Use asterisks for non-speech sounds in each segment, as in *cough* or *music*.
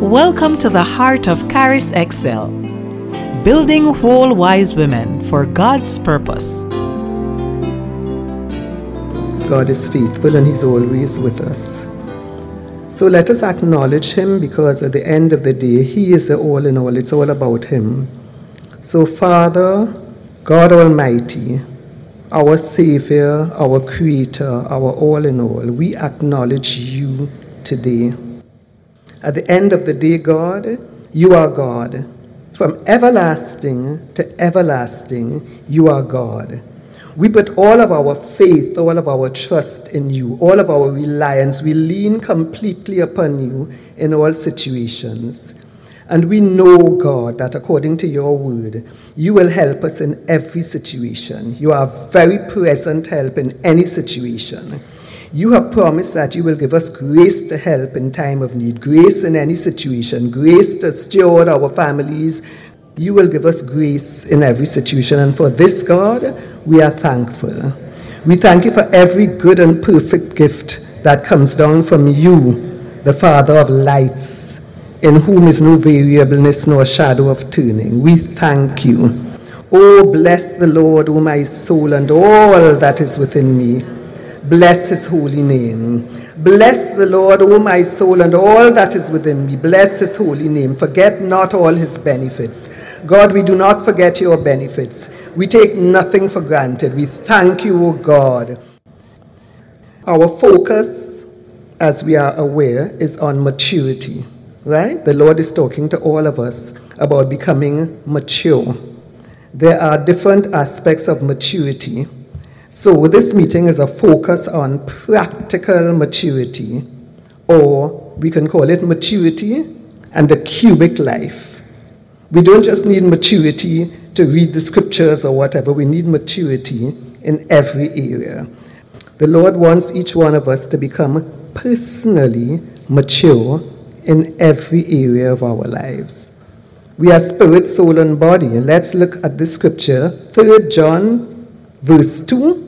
Welcome to the heart of Charis X-Elle, building whole wise women for God's purpose. God is faithful and He's always with us. So let us acknowledge Him because at the end of the day, He is the all in all. It's all about Him. So, Father, God Almighty, our Savior, our Creator, our all in all, we acknowledge you today. At the end of the day, God, you are God. From everlasting to everlasting, you are God. We put all of our faith, all of our trust in you, all of our reliance. We lean completely upon you in all situations. And we know, God, that according to your word, you will help us in every situation. You are very present help in any situation. You have promised that you will give us grace to help in time of need, grace in any situation, grace to steward our families. You will give us grace in every situation. And for this, God, we are thankful. We thank you for every good and perfect gift that comes down from you, the Father of lights, in whom is no variableness nor shadow of turning. We thank you. Oh, bless the Lord, O my soul, and all that is within me. Bless his holy name. Bless the Lord, O my soul, and all that is within me. Bless his holy name. Forget not all his benefits. God, we do not forget your benefits. We take nothing for granted. We thank you, O God. Our focus, as we are aware, is on maturity, right? The Lord is talking to all of us about becoming mature. There are different aspects of maturity so this meeting is a focus on practical maturity, or we can call it maturity and the cubic life. We don't just need maturity to read the scriptures or whatever, we need maturity in every area. The Lord wants each one of us to become personally mature in every area of our lives. We are spirit, soul, and body. Let's look at the scripture, 3 John, verse 2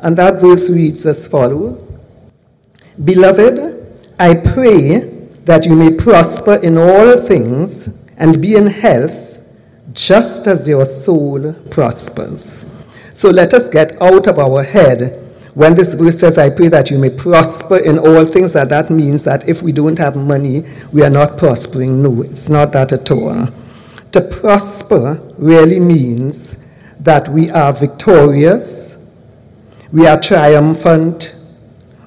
and that verse reads as follows Beloved, I pray that you may prosper in all things and be in health, just as your soul prospers. So let us get out of our head when this verse says, I pray that you may prosper in all things, that that means that if we don't have money, we are not prospering. No, it's not that at all. To prosper really means that we are victorious, we are triumphant.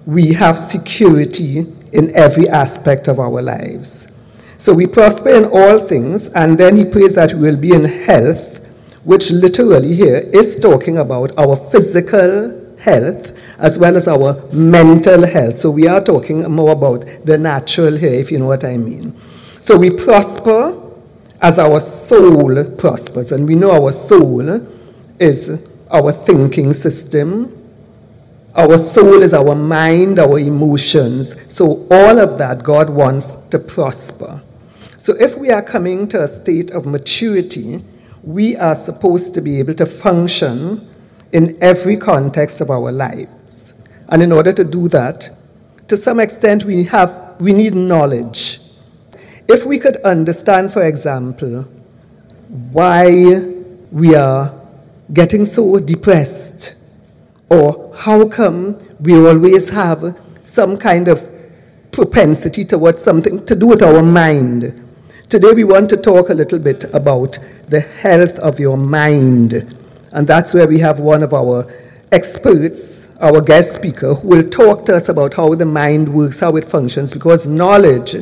We have security in every aspect of our lives. So we prosper in all things, and then he prays that we will be in health, which literally here is talking about our physical health as well as our mental health. So we are talking more about the natural here, if you know what I mean. So we prosper as our soul prospers, and we know our soul is our thinking system, our soul is our mind, our emotions. So, all of that God wants to prosper. So, if we are coming to a state of maturity, we are supposed to be able to function in every context of our lives. And in order to do that, to some extent, we, have, we need knowledge. If we could understand, for example, why we are getting so depressed or how come we always have some kind of propensity towards something to do with our mind? Today we want to talk a little bit about the health of your mind. And that's where we have one of our experts, our guest speaker, who will talk to us about how the mind works, how it functions, because knowledge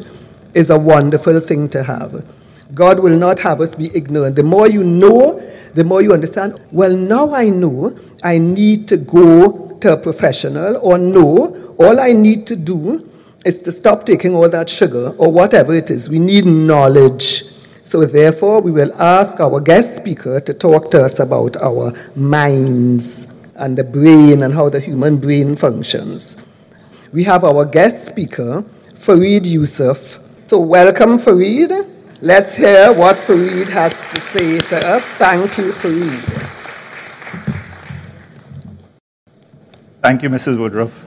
is a wonderful thing to have. God will not have us be ignorant. The more you know, the more you understand, well, now I know I need to go to a professional, or no, all I need to do is to stop taking all that sugar, or whatever it is. We need knowledge. So, therefore, we will ask our guest speaker to talk to us about our minds and the brain and how the human brain functions. We have our guest speaker, Farid Yusuf. So, welcome, Farid. Let's hear what Farid has to say to us. Thank you, Farid. Thank you, Mrs. Woodruff.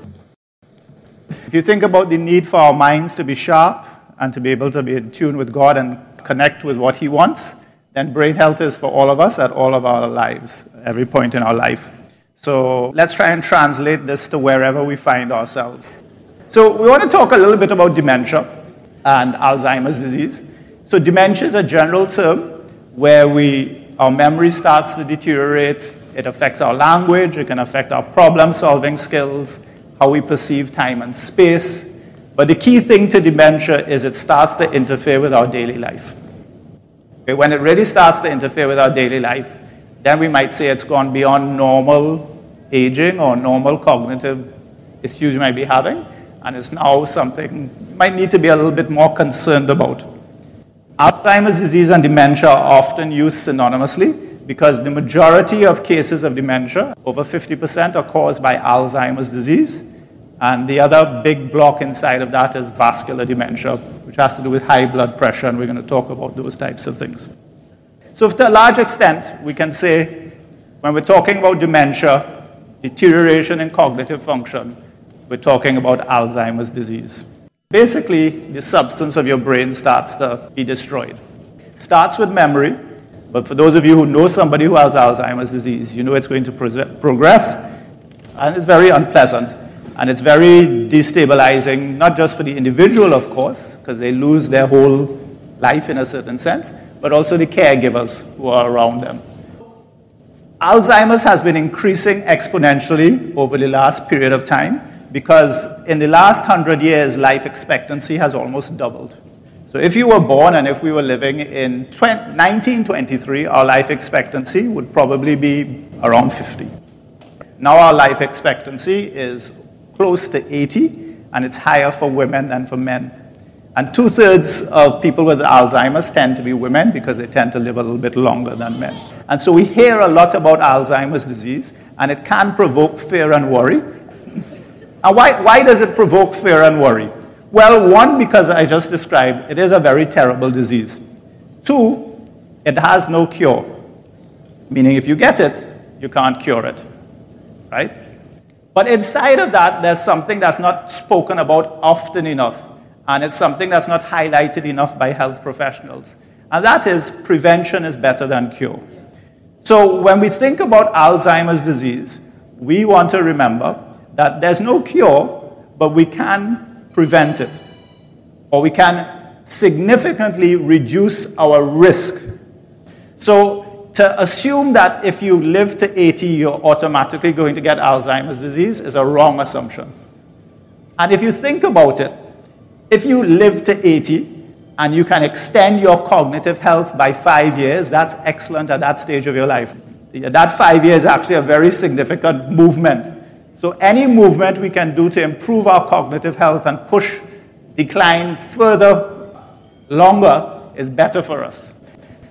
If you think about the need for our minds to be sharp and to be able to be in tune with God and connect with what He wants, then brain health is for all of us at all of our lives, every point in our life. So let's try and translate this to wherever we find ourselves. So we want to talk a little bit about dementia and Alzheimer's disease. So dementia is a general term where we, our memory starts to deteriorate. It affects our language. It can affect our problem-solving skills, how we perceive time and space. But the key thing to dementia is it starts to interfere with our daily life. Okay, when it really starts to interfere with our daily life, then we might say it's gone beyond normal aging or normal cognitive issues you might be having, and it's now something you might need to be a little bit more concerned about. Alzheimer's disease and dementia are often used synonymously because the majority of cases of dementia, over 50%, are caused by Alzheimer's disease. And the other big block inside of that is vascular dementia, which has to do with high blood pressure, and we're going to talk about those types of things. So, to a large extent, we can say when we're talking about dementia, deterioration in cognitive function, we're talking about Alzheimer's disease. Basically, the substance of your brain starts to be destroyed. Starts with memory, but for those of you who know somebody who has Alzheimer's disease, you know it's going to progress, and it's very unpleasant. And it's very destabilizing, not just for the individual, of course, because they lose their whole life in a certain sense, but also the caregivers who are around them. Alzheimer's has been increasing exponentially over the last period of time because in the last hundred years, life expectancy has almost doubled. So if you were born and if we were living in 1923, our life expectancy would probably be around 50. Now our life expectancy is close to 80, and it's higher for women than for men. And two thirds of people with Alzheimer's tend to be women because they tend to live a little bit longer than men. And so we hear a lot about Alzheimer's disease, and it can provoke fear and worry. And why, why does it provoke fear and worry? Well, one, because I just described, it is a very terrible disease. Two, it has no cure, meaning if you get it, you can't cure it, right? But inside of that, there's something that's not spoken about often enough and it's something that's not highlighted enough by health professionals. And that is prevention is better than cure. So when we think about Alzheimer's disease, we want to remember that there's no cure, but we can prevent it. Or we can significantly reduce our risk. So to assume that if you live to 80, you're automatically going to get Alzheimer's disease is a wrong assumption. And if you think about it, if you live to 80 and you can extend your cognitive health by five years, that's excellent at that stage of your life. That five years is actually a very significant movement. So, any movement we can do to improve our cognitive health and push decline further, longer, is better for us.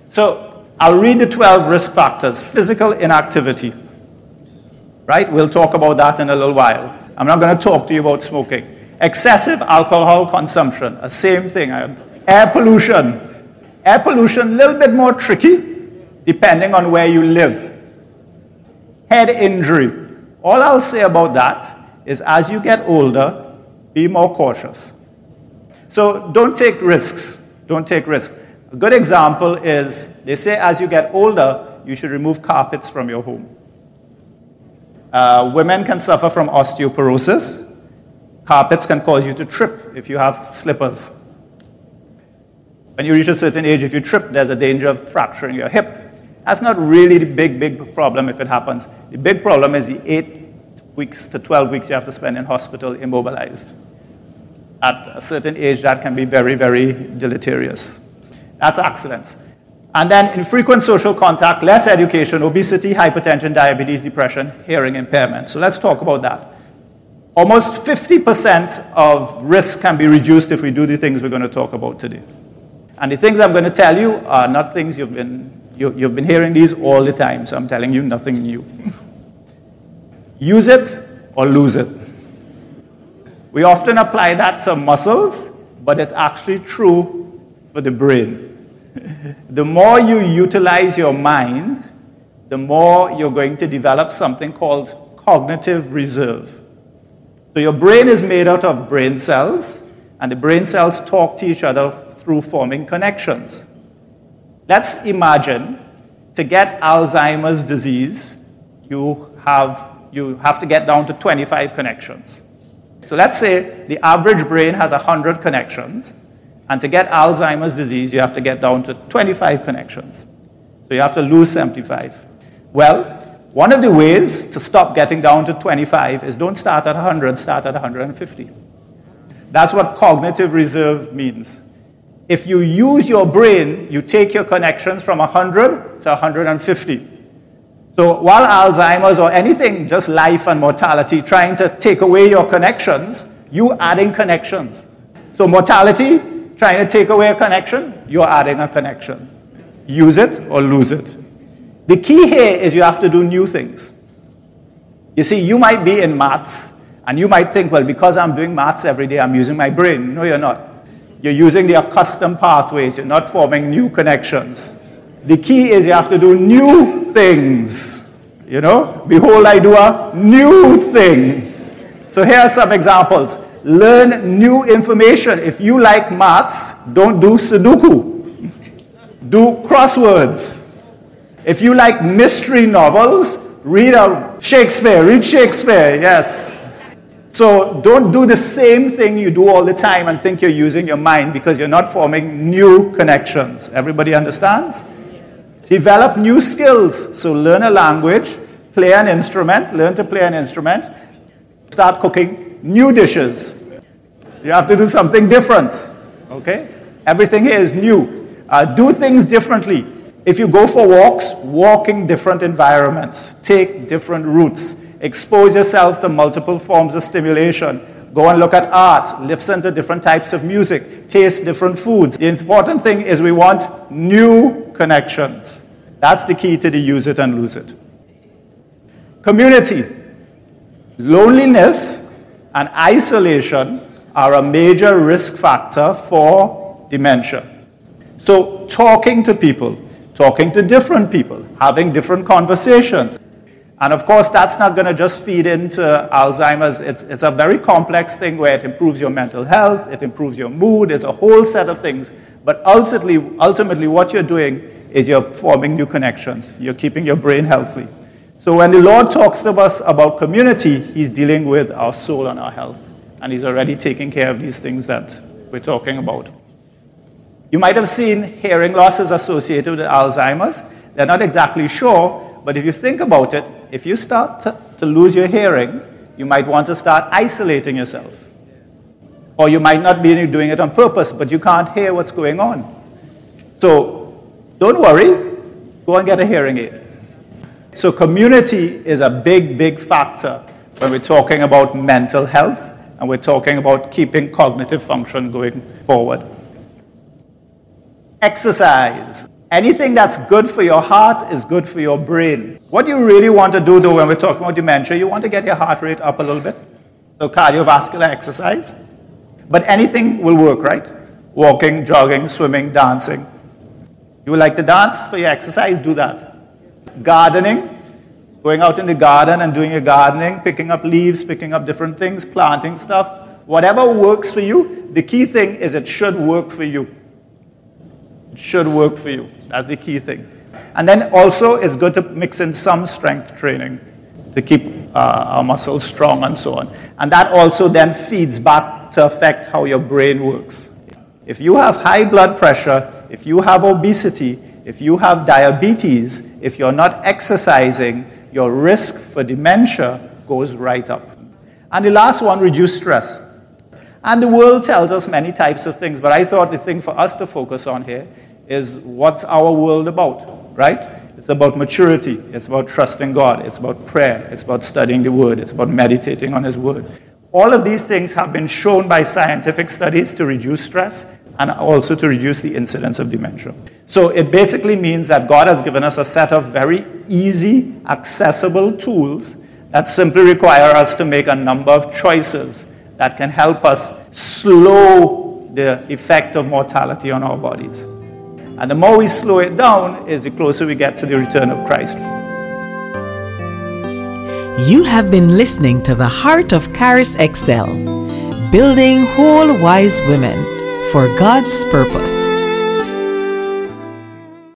So, I'll read the 12 risk factors. Physical inactivity. Right? We'll talk about that in a little while. I'm not going to talk to you about smoking. Excessive alcohol consumption, a same thing. Air pollution. Air pollution, a little bit more tricky, depending on where you live. Head injury. All I'll say about that is as you get older, be more cautious. So don't take risks. Don't take risks. A good example is they say as you get older, you should remove carpets from your home. Uh, women can suffer from osteoporosis. Carpets can cause you to trip if you have slippers. When you reach a certain age, if you trip, there's a danger of fracturing your hip. That's not really the big, big problem if it happens. The big problem is the eight weeks to 12 weeks you have to spend in hospital immobilized. At a certain age, that can be very, very deleterious. That's accidents. And then infrequent social contact, less education, obesity, hypertension, diabetes, depression, hearing impairment. So let's talk about that. Almost 50% of risk can be reduced if we do the things we're going to talk about today. And the things I'm going to tell you are not things you've been, you, you've been hearing these all the time, so I'm telling you nothing new. Use it or lose it. We often apply that to muscles, but it's actually true for the brain. *laughs* the more you utilize your mind, the more you're going to develop something called cognitive reserve. So your brain is made out of brain cells, and the brain cells talk to each other through forming connections. Let's imagine to get Alzheimer's disease, you have, you have to get down to 25 connections. So let's say the average brain has 100 connections, and to get Alzheimer's disease, you have to get down to 25 connections. So you have to lose 75. Well, one of the ways to stop getting down to 25 is don't start at 100, start at 150. That's what cognitive reserve means. If you use your brain, you take your connections from 100 to 150. So while Alzheimer's or anything, just life and mortality, trying to take away your connections, you adding connections. So mortality, trying to take away a connection, you're adding a connection. Use it or lose it. The key here is you have to do new things. You see, you might be in maths and you might think, well, because I'm doing maths every day, I'm using my brain. No, you're not. You're using the accustomed pathways, you're not forming new connections. The key is you have to do new things. You know, behold, I do a new thing. So here are some examples. Learn new information. If you like maths, don't do Sudoku. Do crosswords. If you like mystery novels, read a Shakespeare. Read Shakespeare, yes. So don't do the same thing you do all the time and think you're using your mind because you're not forming new connections. Everybody understands? Develop new skills. So learn a language, play an instrument, learn to play an instrument, start cooking new dishes. You have to do something different. Okay? Everything here is new. Uh, do things differently. If you go for walks, walk in different environments, take different routes, expose yourself to multiple forms of stimulation. Go and look at art, listen to different types of music, taste different foods. The important thing is we want new connections. That's the key to the use it and lose it. Community. Loneliness and isolation are a major risk factor for dementia. So, talking to people, talking to different people, having different conversations. And of course, that's not going to just feed into Alzheimer's. It's, it's a very complex thing where it improves your mental health, it improves your mood, it's a whole set of things. But ultimately, ultimately, what you're doing is you're forming new connections. You're keeping your brain healthy. So when the Lord talks to us about community, He's dealing with our soul and our health. And He's already taking care of these things that we're talking about. You might have seen hearing losses associated with Alzheimer's. They're not exactly sure, but if you think about it, if you start to, to lose your hearing, you might want to start isolating yourself. Or you might not be doing it on purpose, but you can't hear what's going on. So don't worry, go and get a hearing aid. So, community is a big, big factor when we're talking about mental health and we're talking about keeping cognitive function going forward. Exercise. Anything that's good for your heart is good for your brain. What you really want to do, though, when we're talking about dementia, you want to get your heart rate up a little bit. So, cardiovascular exercise. But anything will work, right? Walking, jogging, swimming, dancing. You like to dance for your exercise? Do that. Gardening. Going out in the garden and doing your gardening, picking up leaves, picking up different things, planting stuff. Whatever works for you, the key thing is it should work for you. It should work for you. That's the key thing. And then also, it's good to mix in some strength training to keep uh, our muscles strong and so on. And that also then feeds back to affect how your brain works. If you have high blood pressure, if you have obesity, if you have diabetes, if you're not exercising, your risk for dementia goes right up. And the last one, reduce stress. And the world tells us many types of things, but I thought the thing for us to focus on here is what's our world about, right? It's about maturity, it's about trusting God, it's about prayer, it's about studying the Word, it's about meditating on His Word. All of these things have been shown by scientific studies to reduce stress and also to reduce the incidence of dementia. So it basically means that God has given us a set of very easy, accessible tools that simply require us to make a number of choices that can help us slow the effect of mortality on our bodies. And the more we slow it down, is the closer we get to the return of Christ. You have been listening to the Heart of Charis X-Elle, Building Whole Wise Women for God's Purpose.